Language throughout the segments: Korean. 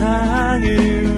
세상을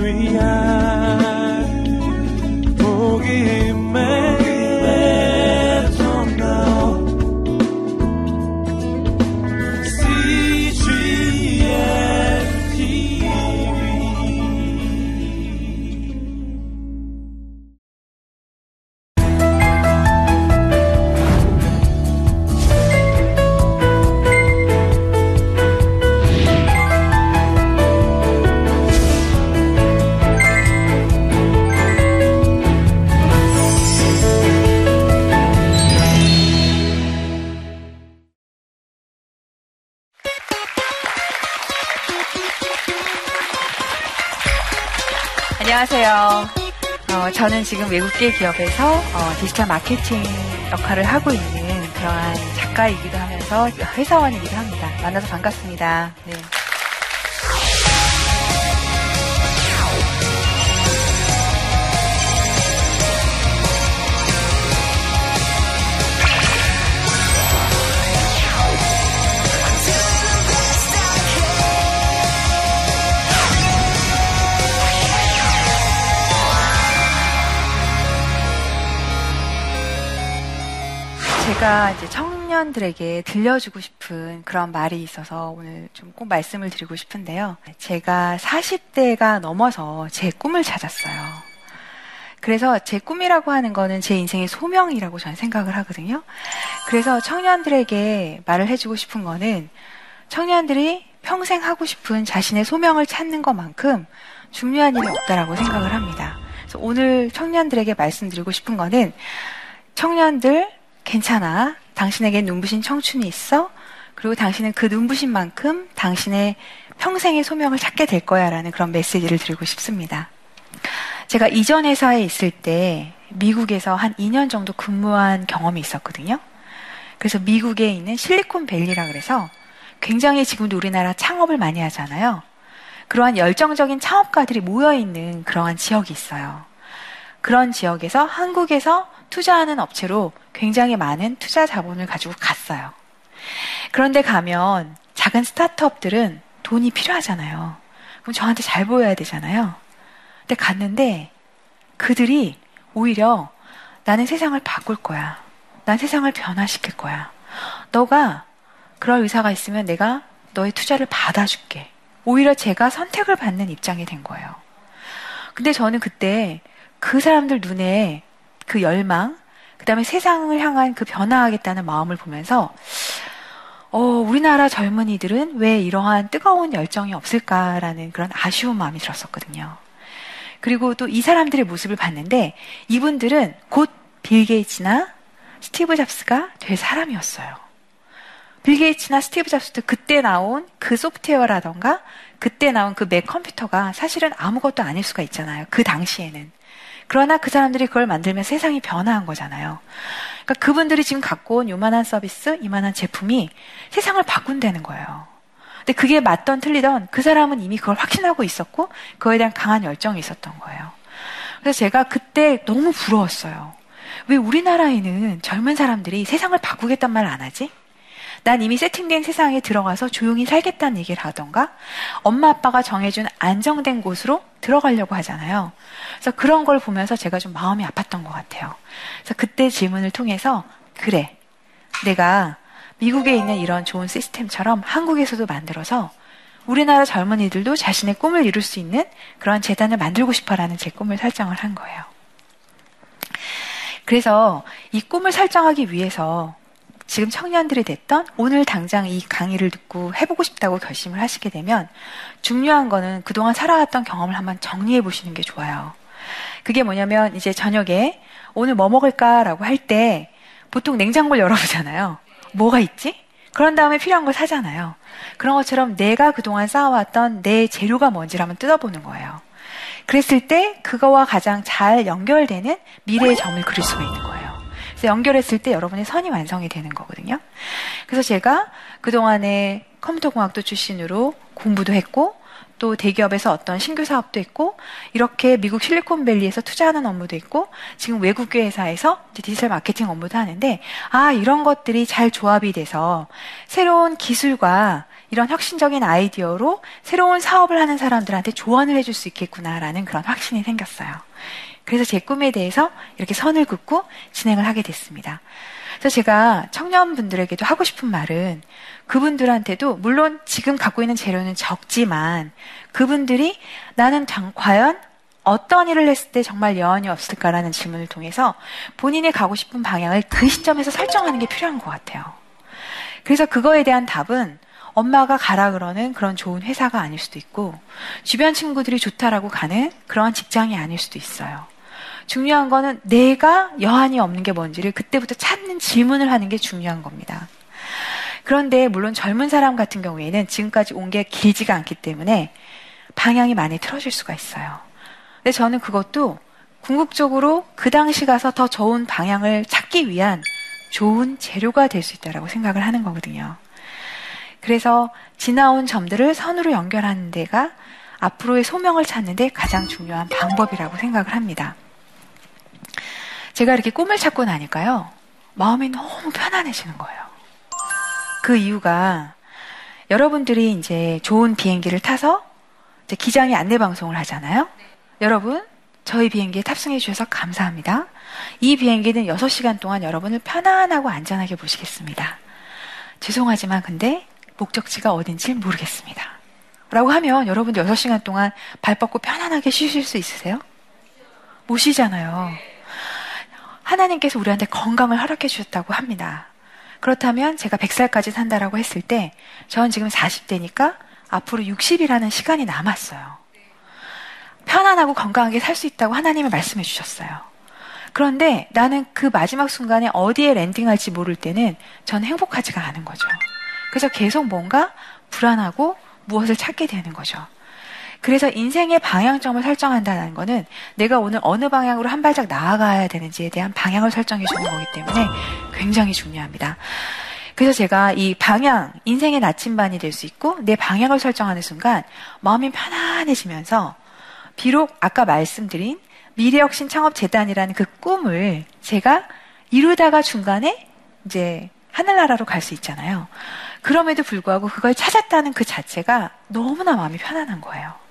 안녕하세요. 어, 저는 지금 외국계 기업에서 어, 디지털 마케팅 역할을 하고 있는 그러한 작가이기도 하면서 회사원이기도 합니다. 만나서 반갑습니다. 네. 제가 이제 청년들에게 들려주고 싶은 그런 말이 있어서 오늘 좀 꼭 말씀을 드리고 싶은데요. 제가 40대가 넘어서 제 꿈을 찾았어요. 그래서 제 꿈이라고 하는 거는 제 인생의 소명이라고 저는 생각을 하거든요. 그래서 청년들에게 말을 해주고 싶은 거는 청년들이 평생 하고 싶은 자신의 소명을 찾는 것만큼 중요한 일이 없다라고 생각을 합니다. 그래서 오늘 청년들에게 말씀드리고 싶은 거는 청년들 괜찮아. 당신에게 눈부신 청춘이 있어. 그리고 당신은 그 눈부신 만큼 당신의 평생의 소명을 찾게 될 거야 라는 그런 메시지를 드리고 싶습니다. 제가 이전 회사에 있을 때 미국에서 한 2년 정도 근무한 경험이 있었거든요. 그래서 미국에 있는 실리콘밸리라 그래서 굉장히 지금도 우리나라 창업을 많이 하잖아요. 그러한 열정적인 창업가들이 모여있는 그러한 지역이 있어요. 그런 지역에서 한국에서 투자하는 업체로 굉장히 많은 투자 자본을 가지고 갔어요. 그런데 가면 작은 스타트업들은 돈이 필요하잖아요. 그럼 저한테 잘 보여야 되잖아요. 근데 갔는데 그들이 오히려 나는 세상을 바꿀 거야. 난 세상을 변화시킬 거야. 너가 그럴 의사가 있으면 내가 너의 투자를 받아줄게. 오히려 제가 선택을 받는 입장이 된 거예요. 근데 저는 그때 그 사람들 눈에 그 열망, 그 다음에 세상을 향한 그 변화하겠다는 마음을 보면서, 어, 우리나라 젊은이들은 왜 이러한 뜨거운 열정이 없을까라는 그런 아쉬운 마음이 들었었거든요. 그리고 또 이 사람들의 모습을 봤는데, 이분들은 곧 빌 게이츠나 스티브 잡스가 될 사람이었어요. 빌 게이츠나 스티브 잡스도 그때 나온 그 소프트웨어라던가, 그때 나온 그 맥 컴퓨터가 사실은 아무것도 아닐 수가 있잖아요. 그 당시에는. 그러나 그 사람들이 그걸 만들면 세상이 변화한 거잖아요. 그러니까 그분들이 지금 갖고 온 요만한 서비스, 이만한 제품이 세상을 바꾼다는 거예요. 근데 그게 맞던 틀리던 그 사람은 이미 그걸 확신하고 있었고 그거에 대한 강한 열정이 있었던 거예요. 그래서 제가 그때 너무 부러웠어요. 왜 우리나라에는 젊은 사람들이 세상을 바꾸겠단 말 안 하지? 난 이미 세팅된 세상에 들어가서 조용히 살겠다는 얘기를 하던가 엄마 아빠가 정해준 안정된 곳으로 들어가려고 하잖아요. 그래서 그런 걸 보면서 제가 좀 마음이 아팠던 것 같아요. 그래서 그때 질문을 통해서 그래 내가 미국에 있는 이런 좋은 시스템처럼 한국에서도 만들어서 우리나라 젊은이들도 자신의 꿈을 이룰 수 있는 그런 재단을 만들고 싶어라는 제 꿈을 설정을 한 거예요. 그래서 이 꿈을 설정하기 위해서 지금 청년들이 됐던 오늘 당장 이 강의를 듣고 해보고 싶다고 결심을 하시게 되면 중요한 거는 그동안 살아왔던 경험을 한번 정리해 보시는 게 좋아요. 그게 뭐냐면 이제 저녁에 오늘 뭐 먹을까라고 할 때 보통 냉장고를 열어보잖아요. 뭐가 있지? 그런 다음에 필요한 걸 사잖아요. 그런 것처럼 내가 그동안 쌓아왔던 내 재료가 뭔지를 한번 뜯어보는 거예요. 그랬을 때 그거와 가장 잘 연결되는 미래의 점을 그릴 수가 있는 거예요. 연결했을 때 여러분의 선이 완성이 되는 거거든요. 그래서 제가 그동안에 컴퓨터공학도 출신으로 공부도 했고 또 대기업에서 어떤 신규 사업도 했고 이렇게 미국 실리콘밸리에서 투자하는 업무도 있고 지금 외국계 회사에서 디지털 마케팅 업무도 하는데 아 이런 것들이 잘 조합이 돼서 새로운 기술과 이런 혁신적인 아이디어로 새로운 사업을 하는 사람들한테 조언을 해줄 수 있겠구나라는 그런 확신이 생겼어요. 그래서 제 꿈에 대해서 이렇게 선을 긋고 진행을 하게 됐습니다. 그래서 제가 청년분들에게도 하고 싶은 말은 그분들한테도 물론 지금 갖고 있는 재료는 적지만 그분들이 나는 과연 어떤 일을 했을 때 정말 여한이 없을까라는 질문을 통해서 본인이 가고 싶은 방향을 그 시점에서 설정하는 게 필요한 것 같아요. 그래서 그거에 대한 답은 엄마가 가라 그러는 그런 좋은 회사가 아닐 수도 있고 주변 친구들이 좋다라고 가는 그러한 직장이 아닐 수도 있어요. 중요한 거는 내가 여한이 없는 게 뭔지를 그때부터 찾는 질문을 하는 게 중요한 겁니다. 그런데 물론 젊은 사람 같은 경우에는 지금까지 온 게 길지가 않기 때문에 방향이 많이 틀어질 수가 있어요. 근데 저는 그것도 궁극적으로 그 당시 가서 더 좋은 방향을 찾기 위한 좋은 재료가 될 수 있다라고 생각을 하는 거거든요. 그래서 지나온 점들을 선으로 연결하는 데가 앞으로의 소명을 찾는 데 가장 중요한 방법이라고 생각을 합니다. 제가 이렇게 꿈을 찾고 나니까요, 마음이 너무 편안해지는 거예요. 그 이유가 여러분들이 이제 좋은 비행기를 타서 기장이 안내 방송을 하잖아요. 여러분, 저희 비행기에 탑승해 주셔서 감사합니다. 이 비행기는 6시간 동안 여러분을 편안하고 안전하게 모시겠습니다. 죄송하지만 근데 목적지가 어딘지 모르겠습니다. 라고 하면 여러분들 6시간 동안 발 뻗고 편안하게 쉬실 수 있으세요? 못 쉬잖아요. 하나님께서 우리한테 건강을 허락해 주셨다고 합니다. 그렇다면 제가 100살까지 산다라고 했을 때, 저는 지금 40대니까 앞으로 60이라는 시간이 남았어요. 편안하고 건강하게 살 수 있다고 하나님이 말씀해 주셨어요. 그런데 나는 그 마지막 순간에 어디에 랜딩할지 모를 때는 전 행복하지가 않은 거죠. 그래서 계속 뭔가 불안하고 무엇을 찾게 되는 거죠. 그래서 인생의 방향점을 설정한다는 것은 내가 오늘 어느 방향으로 한 발짝 나아가야 되는지에 대한 방향을 설정해 주는 거기 때문에 굉장히 중요합니다. 그래서 제가 이 방향, 인생의 나침반이 될 수 있고 내 방향을 설정하는 순간 마음이 편안해지면서 비록 아까 말씀드린 미래혁신 창업재단이라는 그 꿈을 제가 이루다가 중간에 이제 하늘나라로 갈 수 있잖아요. 그럼에도 불구하고 그걸 찾았다는 그 자체가 너무나 마음이 편안한 거예요.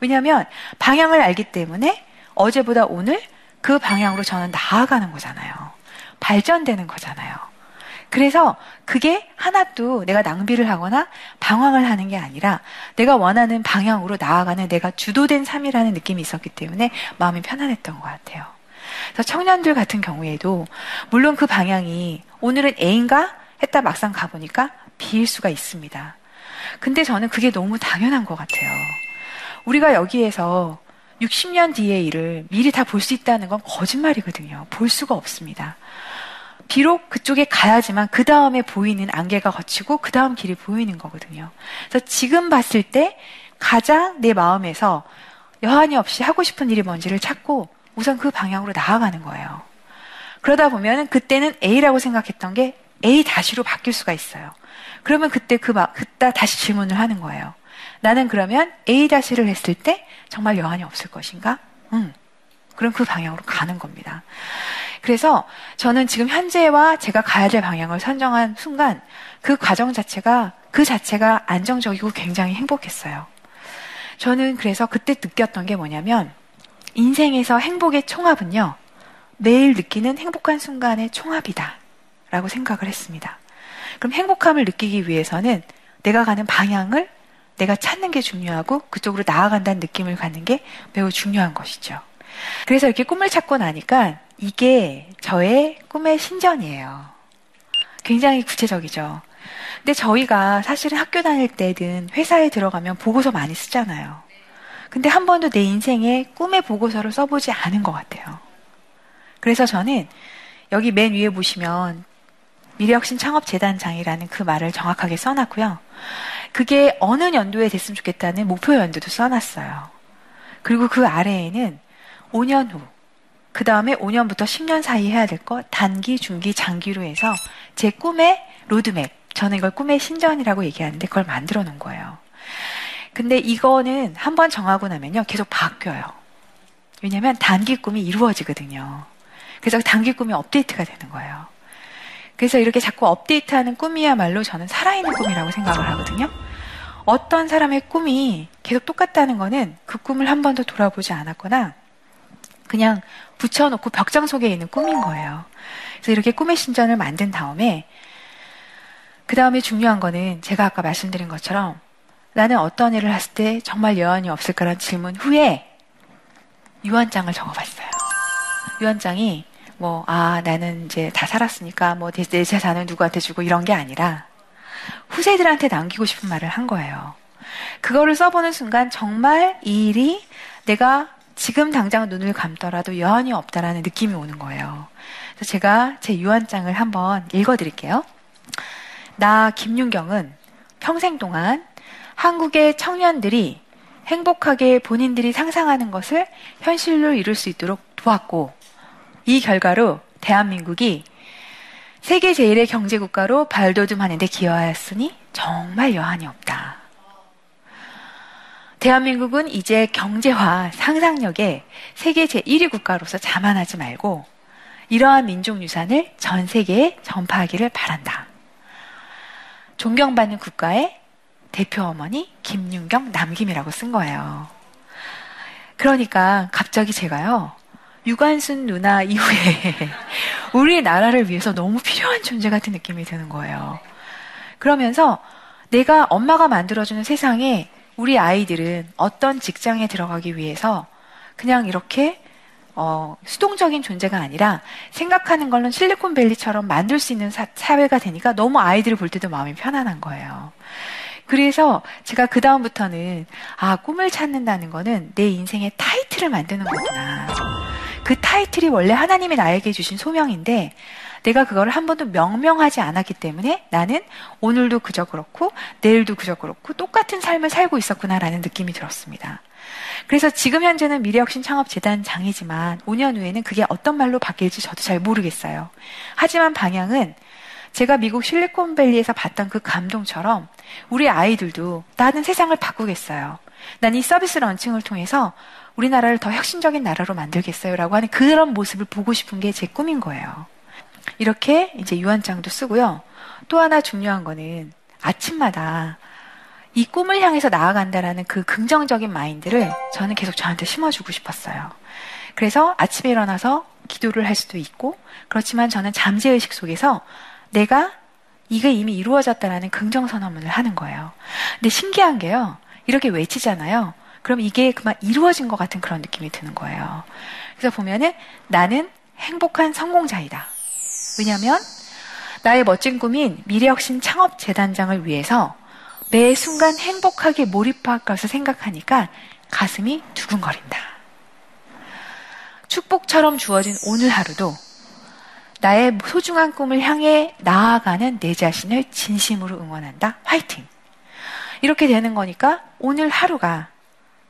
왜냐하면 방향을 알기 때문에 어제보다 오늘 그 방향으로 저는 나아가는 거잖아요. 발전되는 거잖아요. 그래서 그게 하나도 내가 낭비를 하거나 방황을 하는 게 아니라 내가 원하는 방향으로 나아가는 내가 주도된 삶이라는 느낌이 있었기 때문에 마음이 편안했던 것 같아요. 그래서 청년들 같은 경우에도 물론 그 방향이 오늘은 A인가 했다 막상 가보니까 B일 수가 있습니다. 근데 저는 그게 너무 당연한 것 같아요. 우리가 여기에서 60년 뒤의 일을 미리 다 볼 수 있다는 건 거짓말이거든요. 볼 수가 없습니다. 비록 그쪽에 가야지만 그 다음에 보이는 안개가 거치고 그 다음 길이 보이는 거거든요. 그래서 지금 봤을 때 가장 내 마음에서 여한이 없이 하고 싶은 일이 뭔지를 찾고 우선 그 방향으로 나아가는 거예요. 그러다 보면 그때는 A라고 생각했던 게 A 다시로 바뀔 수가 있어요. 그러면 그때 그, 그따 다시 질문을 하는 거예요. 나는 그러면 A 다시를 했을 때 정말 여한이 없을 것인가? 음. 그럼 그 방향으로 가는 겁니다. 그래서 저는 지금 현재와 제가 가야 될 방향을 선정한 순간 그 과정 자체가 그 자체가 안정적이고 굉장히 행복했어요. 저는 그래서 그때 느꼈던 게 뭐냐면 인생에서 행복의 총합은요. 매일 느끼는 행복한 순간의 총합이다. 라고 생각을 했습니다. 그럼 행복함을 느끼기 위해서는 내가 가는 방향을 내가 찾는 게 중요하고 그쪽으로 나아간다는 느낌을 갖는 게 매우 중요한 것이죠. 그래서 이렇게 꿈을 찾고 나니까 이게 저의 꿈의 신전이에요. 굉장히 구체적이죠. 근데 저희가 사실은 학교 다닐 때든 회사에 들어가면 보고서 많이 쓰잖아요. 근데 한 번도 내 인생에 꿈의 보고서를 써보지 않은 것 같아요. 그래서 저는 여기 맨 위에 보시면 미래혁신 창업재단장이라는 그 말을 정확하게 써놨고요. 그게 어느 연도에 됐으면 좋겠다는 목표 연도도 써놨어요. 그리고 그 아래에는 5년 후, 그 다음에 5년부터 10년 사이 해야 될 거 단기, 중기, 장기로 해서 제 꿈의 로드맵, 저는 이걸 꿈의 신전이라고 얘기하는데 그걸 만들어 놓은 거예요. 근데 이거는 한번 정하고 나면요, 계속 바뀌어요. 왜냐면 단기 꿈이 이루어지거든요. 그래서 단기 꿈이 업데이트가 되는 거예요. 그래서 이렇게 자꾸 업데이트하는 꿈이야말로 저는 살아있는 꿈이라고 생각을 하거든요. 어떤 사람의 꿈이 계속 똑같다는 거는 그 꿈을 한 번도 돌아보지 않았거나 그냥 붙여놓고 벽장 속에 있는 꿈인 거예요. 그래서 이렇게 꿈의 신전을 만든 다음에 그 다음에 중요한 거는 제가 아까 말씀드린 것처럼 나는 어떤 일을 했을 때 정말 여한이 없을까라는 질문 후에 유언장을 적어봤어요. 유언장이 뭐, 아, 나는 이제 다 살았으니까 뭐내 재산을 누구한테 주고 이런 게 아니라 후세들한테 남기고 싶은 말을 한 거예요. 그거를 써보는 순간 정말 이 일이 내가 지금 당장 눈을 감더라도 여한이 없다라는 느낌이 오는 거예요. 그래서 제가 제 유언장을 한번 읽어드릴게요. 나 김윤경은 평생 동안 한국의 청년들이 행복하게 본인들이 상상하는 것을 현실로 이룰 수 있도록 도왔고 이 결과로 대한민국이 세계 제1의 경제국가로 발돋움하는 데 기여하였으니 정말 여한이 없다. 대한민국은 이제 경제와 상상력에 세계 제1위 국가로서 자만하지 말고 이러한 민족 유산을 전 세계에 전파하기를 바란다. 존경받는 국가의 대표 어머니 김윤경 남김이라고 쓴 거예요. 그러니까 갑자기 제가요. 유관순 누나 이후에 우리 나라를 위해서 너무 필요한 존재 같은 느낌이 드는 거예요. 그러면서 내가 엄마가 만들어주는 세상에 우리 아이들은 어떤 직장에 들어가기 위해서 그냥 이렇게 어, 수동적인 존재가 아니라 생각하는 걸로 실리콘밸리처럼 만들 수 있는 사, 사회가 되니까 너무 아이들을 볼 때도 마음이 편안한 거예요. 그래서 제가 그 다음부터는 아 꿈을 찾는다는 거는 내 인생의 타이틀을 만드는 거구나. 그 타이틀이 원래 하나님이 나에게 주신 소명인데 내가 그거를 한 번도 명명하지 않았기 때문에 나는 오늘도 그저 그렇고 내일도 그저 그렇고 똑같은 삶을 살고 있었구나라는 느낌이 들었습니다. 그래서 지금 현재는 미래혁신 창업재단 장이지만 5년 후에는 그게 어떤 말로 바뀔지 저도 잘 모르겠어요. 하지만 방향은 제가 미국 실리콘밸리에서 봤던 그 감동처럼 우리 아이들도 나는 세상을 바꾸겠어요. 난 이 서비스 런칭을 통해서 우리나라를 더 혁신적인 나라로 만들겠어요. 라고 하는 그런 모습을 보고 싶은 게 제 꿈인 거예요. 이렇게 이제 유언장도 쓰고요. 또 하나 중요한 거는 아침마다 이 꿈을 향해서 나아간다라는 그 긍정적인 마인드를 저는 계속 저한테 심어주고 싶었어요. 그래서 아침에 일어나서 기도를 할 수도 있고, 그렇지만 저는 잠재의식 속에서 내가 이게 이미 이루어졌다라는 긍정 선언문을 하는 거예요. 근데 신기한 게요. 이렇게 외치잖아요. 그럼 이게 그만 이루어진 것 같은 그런 느낌이 드는 거예요. 그래서 보면은 나는 행복한 성공자이다. 왜냐하면 나의 멋진 꿈인 미래혁신 창업재단장을 위해서 매 순간 행복하게 몰입할 것을 생각하니까 가슴이 두근거린다. 축복처럼 주어진 오늘 하루도 나의 소중한 꿈을 향해 나아가는 내 자신을 진심으로 응원한다. 화이팅! 이렇게 되는 거니까 오늘 하루가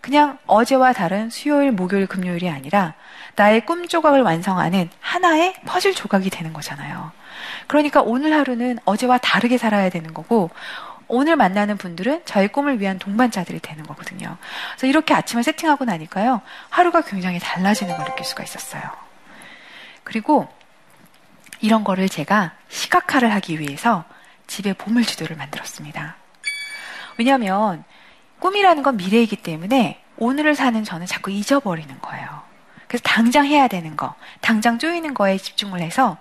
그냥 어제와 다른 수요일, 목요일, 금요일이 아니라 나의 꿈 조각을 완성하는 하나의 퍼즐 조각이 되는 거잖아요. 그러니까 오늘 하루는 어제와 다르게 살아야 되는 거고, 오늘 만나는 분들은 저의 꿈을 위한 동반자들이 되는 거거든요. 그래서 이렇게 아침을 세팅하고 나니까요, 하루가 굉장히 달라지는 걸 느낄 수가 있었어요. 그리고 이런 거를 제가 시각화를 하기 위해서 집에 보물 지도를 만들었습니다. 왜냐하면 꿈이라는 건 미래이기 때문에 오늘을 사는 저는 자꾸 잊어버리는 거예요. 그래서 당장 해야 되는 거, 당장 쪼이는 거에 집중을 해서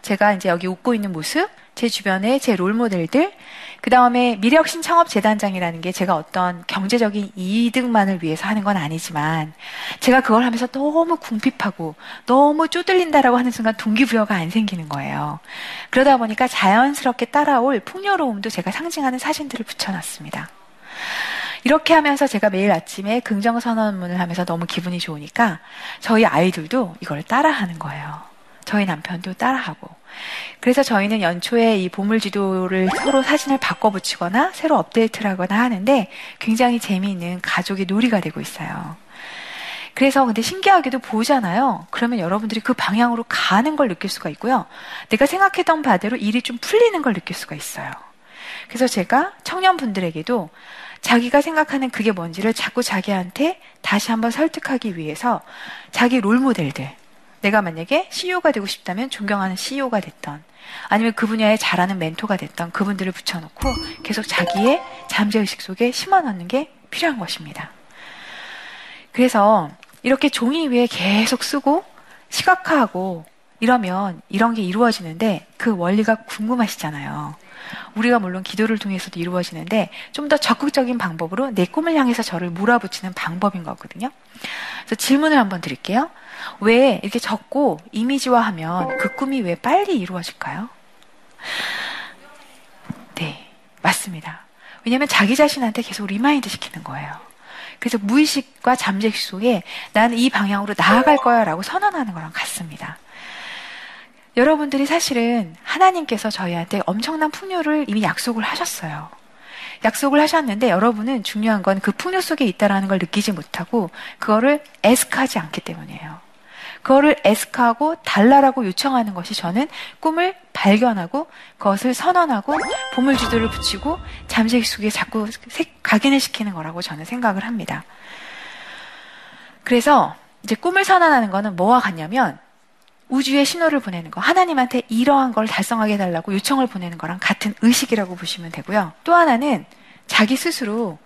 제가 이제 여기 웃고 있는 모습, 제 주변에 제 롤모델들, 그 다음에 미래혁신 창업재단장이라는 게 제가 어떤 경제적인 이득만을 위해서 하는 건 아니지만 제가 그걸 하면서 너무 궁핍하고 너무 쪼들린다라고 하는 순간 동기부여가 안 생기는 거예요. 그러다 보니까 자연스럽게 따라올 풍요로움도 제가 상징하는 사진들을 붙여놨습니다. 이렇게 하면서 제가 매일 아침에 긍정 선언문을 하면서 너무 기분이 좋으니까 저희 아이들도 이걸 따라하는 거예요. 저희 남편도 따라하고. 그래서 저희는 연초에 이 보물 지도를 서로 사진을 바꿔 붙이거나 새로 업데이트를 하거나 하는데 굉장히 재미있는 가족의 놀이가 되고 있어요. 그래서 근데 신기하게도 보잖아요. 그러면 여러분들이 그 방향으로 가는 걸 느낄 수가 있고요. 내가 생각했던 바대로 일이 좀 풀리는 걸 느낄 수가 있어요. 그래서 제가 청년분들에게도 자기가 생각하는 그게 뭔지를 자꾸 자기한테 다시 한번 설득하기 위해서 자기 롤모델들, 내가 만약에 CEO가 되고 싶다면 존경하는 CEO가 됐던 아니면 그 분야에 잘하는 멘토가 됐던 그분들을 붙여놓고 계속 자기의 잠재의식 속에 심어넣는 게 필요한 것입니다. 그래서 이렇게 종이 위에 계속 쓰고 시각화하고 이러면 이런 게 이루어지는데 그 원리가 궁금하시잖아요. 우리가 물론 기도를 통해서도 이루어지는데 좀 더 적극적인 방법으로 내 꿈을 향해서 저를 몰아붙이는 방법인 거거든요. 그래서 질문을 한번 드릴게요. 왜 이렇게 적고 이미지화하면 그 꿈이 왜 빨리 이루어질까요? 네, 맞습니다. 왜냐하면 자기 자신한테 계속 remind 시키는 거예요. 그래서 무의식과 잠재의식 속에 나는 이 방향으로 나아갈 거야 라고 선언하는 거랑 같습니다. 여러분들이 사실은 하나님께서 저희한테 엄청난 풍요를 이미 약속을 하셨어요. 약속을 하셨는데 여러분은 중요한 건 그 풍요 속에 있다라는 걸 느끼지 못하고 그거를 에스크하지 않기 때문이에요. 그거를 에스크하고 달라라고 요청하는 것이 저는 꿈을 발견하고 그것을 선언하고 보물주도를 붙이고 잠재기 속에 자꾸 각인을 시키는 거라고 저는 생각을 합니다. 그래서 이제 꿈을 선언하는 거는 뭐와 같냐면 우주에 신호를 보내는 거, 하나님한테 이러한 걸 달성하게 해달라고 요청을 보내는 거랑 같은 의식이라고 보시면 되고요. 또 하나는 자기 스스로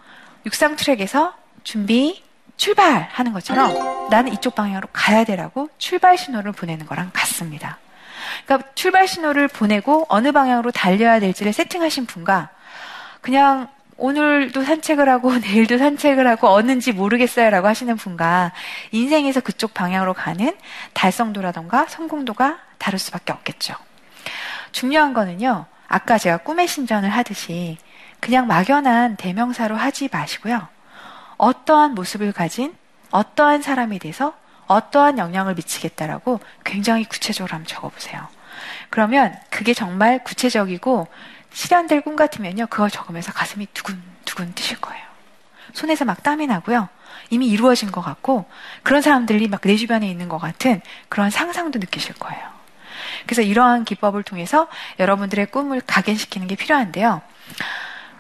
육상 트랙에서 준비, 출발하는 것처럼 나는 이쪽 방향으로 가야 되라고 출발 신호를 보내는 거랑 같습니다. 그러니까 출발 신호를 보내고 어느 방향으로 달려야 될지를 세팅하신 분과 그냥 오늘도 산책을 하고 내일도 산책을 하고 어는지 모르겠어요라고 하시는 분과 인생에서 그쪽 방향으로 가는 달성도라던가 성공도가 다를 수밖에 없겠죠. 중요한 거는요. 아까 제가 꿈의 신전을 하듯이 그냥 막연한 대명사로 하지 마시고요. 어떠한 모습을 가진 어떠한 사람이 돼서 어떠한 영향을 미치겠다라고 굉장히 구체적으로 한번 적어보세요. 그러면 그게 정말 구체적이고 실현될 꿈 같으면요. 그걸 적으면서 가슴이 두근두근 뜨실 거예요. 손에서 막 땀이 나고요. 이미 이루어진 것 같고 그런 사람들이 막 내 주변에 있는 것 같은 그런 상상도 느끼실 거예요. 그래서 이러한 기법을 통해서 여러분들의 꿈을 각인시키는 게 필요한데요.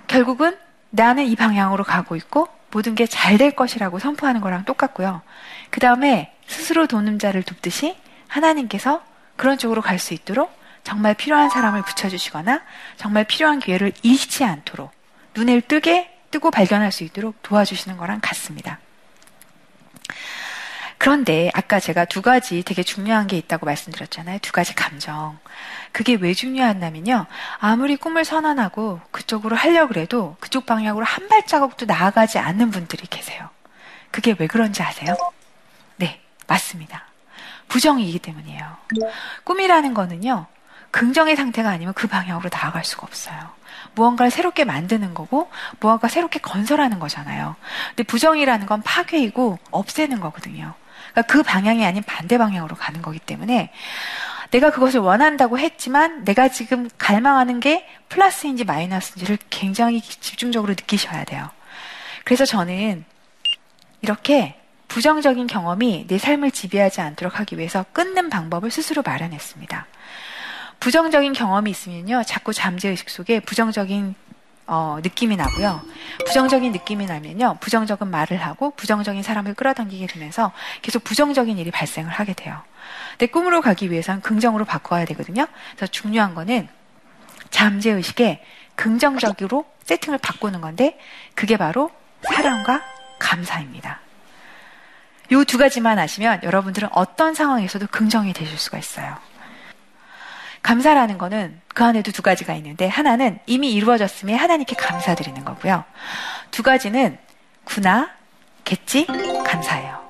결국은 나는 이 방향으로 가고 있고 모든 게 잘 될 것이라고 선포하는 거랑 똑같고요. 그 다음에 스스로 도는 자를 돕듯이 하나님께서 그런 쪽으로 갈 수 있도록 정말 필요한 사람을 붙여주시거나 정말 필요한 기회를 잃지 않도록 눈을 뜨게 뜨고 발견할 수 있도록 도와주시는 거랑 같습니다. 그런데 아까 제가 두 가지 되게 중요한 게 있다고 말씀드렸잖아요. 두 가지 감정. 그게 왜 중요하냐면요. 아무리 꿈을 선언하고 그쪽으로 하려고 해도 그쪽 방향으로 한 발자국도 나아가지 않는 분들이 계세요. 그게 왜 그런지 아세요? 네, 맞습니다. 부정이기 때문이에요. 꿈이라는 거는요. 긍정의 상태가 아니면 그 방향으로 나아갈 수가 없어요. 무언가를 새롭게 만드는 거고 무언가 새롭게 건설하는 거잖아요. 근데 부정이라는 건 파괴이고 없애는 거거든요. 그러니까 그 방향이 아닌 반대 방향으로 가는 거기 때문에 내가 그것을 원한다고 했지만 내가 지금 갈망하는 게 플러스인지 마이너스인지를 굉장히 집중적으로 느끼셔야 돼요. 그래서 저는 이렇게 부정적인 경험이 내 삶을 지배하지 않도록 하기 위해서 끊는 방법을 스스로 마련했습니다. 부정적인 경험이 있으면요, 자꾸 잠재의식 속에 부정적인 어, 느낌이 나고요. 부정적인 느낌이 나면요, 부정적인 말을 하고 부정적인 사람을 끌어당기게 되면서 계속 부정적인 일이 발생을 하게 돼요. 내 꿈으로 가기 위해서는 긍정으로 바꿔야 되거든요. 그래서 중요한 거는 잠재의식에 긍정적으로 세팅을 바꾸는 건데, 그게 바로 사랑과 감사입니다. 요 두 가지만 아시면 여러분들은 어떤 상황에서도 긍정이 되실 수가 있어요. 감사라는 거는 그 안에도 두 가지가 있는데 하나는 이미 이루어졌음에 하나님께 감사드리는 거고요. 두 가지는 구나, 겠지, 감사예요.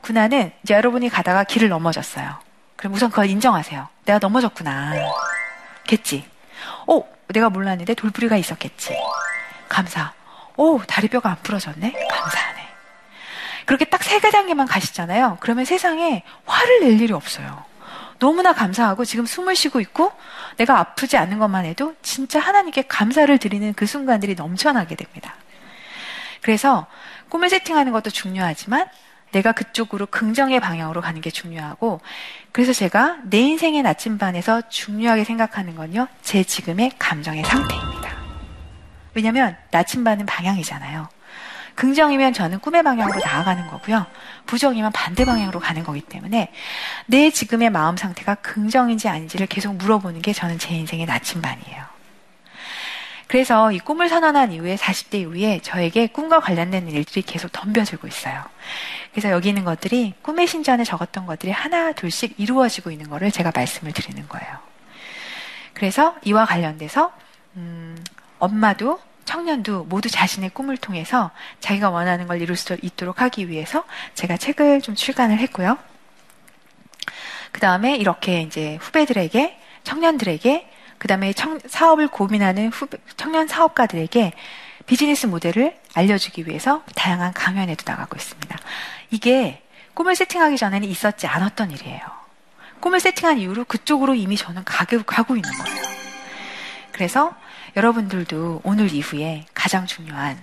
구나는 이제 여러분이 가다가 길을 넘어졌어요. 그럼 우선 그걸 인정하세요. 내가 넘어졌구나. 겠지. 오, 내가 몰랐는데 돌부리가 있었겠지. 감사. 오, 다리뼈가 안 부러졌네? 감사하네. 그렇게 딱세 단계만 가시잖아요. 그러면 세상에 화를 낼 일이 없어요. 너무나 감사하고 지금 숨을 쉬고 있고 내가 아프지 않는 것만 해도 진짜 하나님께 감사를 드리는 그 순간들이 넘쳐나게 됩니다. 그래서 꿈을 세팅하는 것도 중요하지만 내가 그쪽으로 긍정의 방향으로 가는 게 중요하고 그래서 제가 내 인생의 나침반에서 중요하게 생각하는 건요. 제 지금의 감정의 상태입니다. 왜냐하면 나침반은 방향이잖아요. 긍정이면 저는 꿈의 방향으로 나아가는 거고요. 부정이면 반대 방향으로 가는 거기 때문에 내 지금의 마음 상태가 긍정인지 아닌지를 계속 물어보는 게 저는 제 인생의 나침반이에요. 그래서 이 꿈을 선언한 이후에 40대 이후에 저에게 꿈과 관련된 일들이 계속 덤벼들고 있어요. 그래서 여기 있는 것들이 꿈의 신전에 적었던 것들이 하나 둘씩 이루어지고 있는 거를 제가 말씀을 드리는 거예요. 그래서 이와 관련돼서 음, 엄마도 청년도 모두 자신의 꿈을 통해서 자기가 원하는 걸 이룰 수 있도록 하기 위해서 제가 책을 좀 출간을 했고요. 그 다음에 이렇게 이제 후배들에게, 청년들에게, 그 다음에 사업을 고민하는 후배, 청년 사업가들에게 비즈니스 모델을 알려주기 위해서 다양한 강연에도 나가고 있습니다. 이게 꿈을 세팅하기 전에는 있었지 않았던 일이에요. 꿈을 세팅한 이후로 그쪽으로 이미 저는 가고, 있는 거예요. 그래서 여러분들도 오늘 이후에 가장 중요한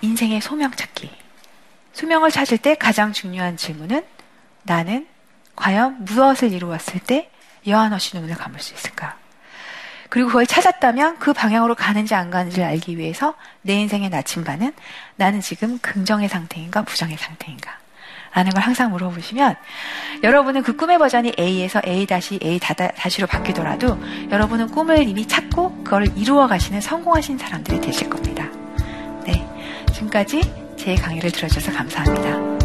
인생의 소명 찾기. 소명을 찾을 때 가장 중요한 질문은 나는 과연 무엇을 이루었을 때 여한 없이 눈을 감을 수 있을까? 그리고 그걸 찾았다면 그 방향으로 가는지 안 가는지를 알기 위해서 내 인생의 나침반은 나는 지금 긍정의 상태인가 부정의 상태인가? 라는 걸 항상 물어보시면 여러분은 그 꿈의 버전이 A에서 A 다시 다시로 바뀌더라도 여러분은 꿈을 이미 찾고 그걸 이루어 가시는 성공하신 사람들이 되실 겁니다. 네. 지금까지 제 강의를 들어주셔서 감사합니다.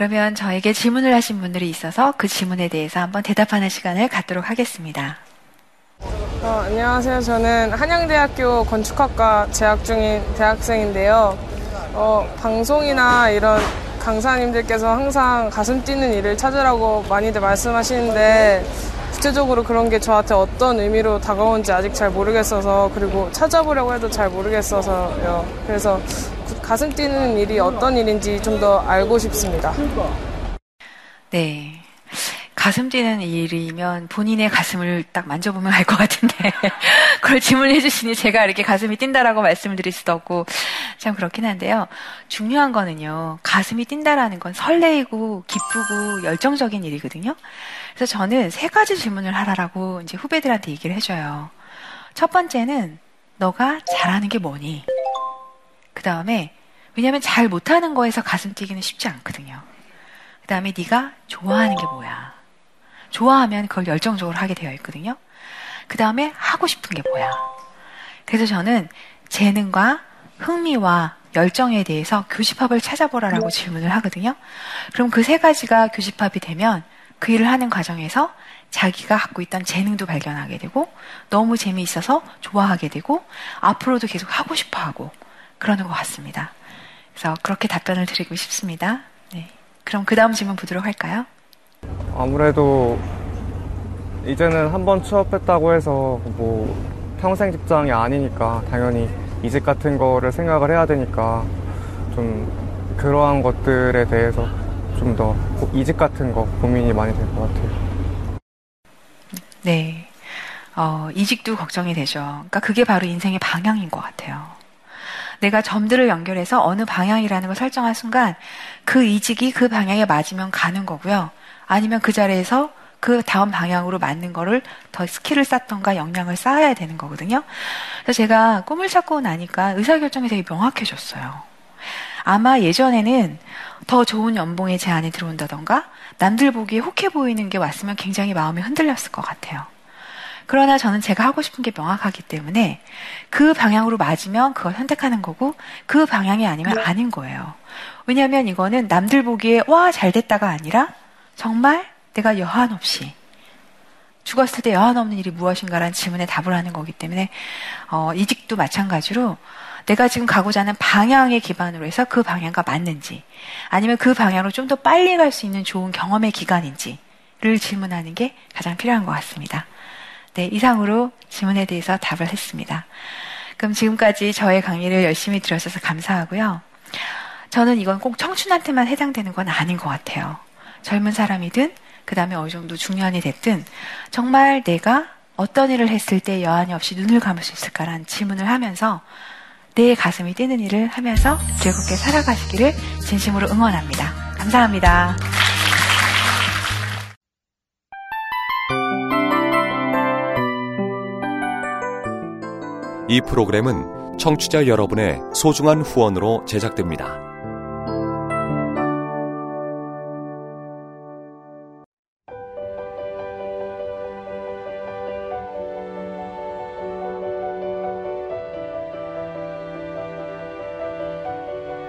그러면 저에게 질문을 하신 분들이 있어서 그 질문에 대해서 한번 대답하는 시간을 갖도록 하겠습니다. 어, 안녕하세요. 저는 한양대학교 건축학과 재학 중인 대학생인데요. 어, 방송이나 이런 강사님들께서 항상 가슴 뛰는 일을 찾으라고 많이들 말씀하시는데 구체적으로 그런 게 저한테 어떤 의미로 다가오는지 아직 잘 모르겠어서 그리고 찾아보려고 해도 잘 모르겠어서요. 그래서 가슴 뛰는 일이 어떤 일인지 좀 더 알고 싶습니다. 네. 가슴 뛰는 일이면 본인의 가슴을 딱 만져보면 알 것 같은데 그걸 질문해 주시니 제가 이렇게 가슴이 뛴다라고 말씀을 드릴 수도 없고 참 그렇긴 한데요. 중요한 거는요. 가슴이 뛴다라는 건 설레이고 기쁘고 열정적인 일이거든요. 그래서 저는 세 가지 질문을 하라라고 이제 후배들한테 얘기를 해줘요. 첫 번째는 너가 잘하는 게 뭐니? 그 다음에 왜냐하면 잘 못하는 거에서 가슴 뛰기는 쉽지 않거든요. 그 다음에 네가 좋아하는 게 뭐야? 좋아하면 그걸 열정적으로 하게 되어 있거든요. 그 다음에 하고 싶은 게 뭐야? 그래서 저는 재능과 흥미와 열정에 대해서 교집합을 찾아보라라고 질문을 하거든요. 그럼 그 세 가지가 교집합이 되면 그 일을 하는 과정에서 자기가 갖고 있던 재능도 발견하게 되고 너무 재미있어서 좋아하게 되고 앞으로도 계속 하고 싶어 하고 그러는 것 같습니다. 그래서 그렇게 답변을 드리고 싶습니다. 네. 그럼 그 다음 질문 보도록 할까요? 아무래도 이제는 한 번 취업했다고 해서 뭐 평생 직장이 아니니까 당연히 이직 같은 거를 생각을 해야 되니까 좀 그러한 것들에 대해서 좀 더 이직 같은 거 고민이 많이 될 것 같아요. 네. 어, 이직도 걱정이 되죠. 그러니까 그게 바로 인생의 방향인 것 같아요. 내가 점들을 연결해서 어느 방향이라는 걸 설정한 순간 그 이직이 그 방향에 맞으면 가는 거고요. 아니면 그 자리에서 그 다음 방향으로 맞는 거를 더 스킬을 쌓던가 역량을 쌓아야 되는 거거든요. 그래서 제가 꿈을 찾고 나니까 의사결정이 되게 명확해졌어요. 아마 예전에는 더 좋은 연봉의 제안이 들어온다던가 남들 보기에 혹해 보이는 게 왔으면 굉장히 마음이 흔들렸을 것 같아요. 그러나 저는 제가 하고 싶은 게 명확하기 때문에 그 방향으로 맞으면 그걸 선택하는 거고 그 방향이 아니면 네. 아닌 거예요. 왜냐하면 이거는 남들 보기에 와, 잘 됐다가 아니라 정말 내가 여한 없이 죽었을 때 여한 없는 일이 무엇인가라는 질문에 답을 하는 거기 때문에 어, 이직도 마찬가지로 내가 지금 가고자 하는 방향에 기반으로 해서 그 방향과 맞는지 아니면 그 방향으로 좀 더 빨리 갈 수 있는 좋은 경험의 기간인지를 질문하는 게 가장 필요한 것 같습니다. 네, 이상으로 질문에 대해서 답을 했습니다. 그럼 지금까지 저의 강의를 열심히 들으셔서 감사하고요. 저는 이건 꼭 청춘한테만 해당되는 건 아닌 것 같아요. 젊은 사람이든, 그 다음에 어느 정도 중년이 됐든, 정말 내가 어떤 일을 했을 때 여한이 없이 눈을 감을 수 있을까라는 질문을 하면서 내 가슴이 뛰는 일을 하면서 즐겁게 살아가시기를 진심으로 응원합니다. 감사합니다. 이 프로그램은 청취자 여러분의 소중한 후원으로 제작됩니다.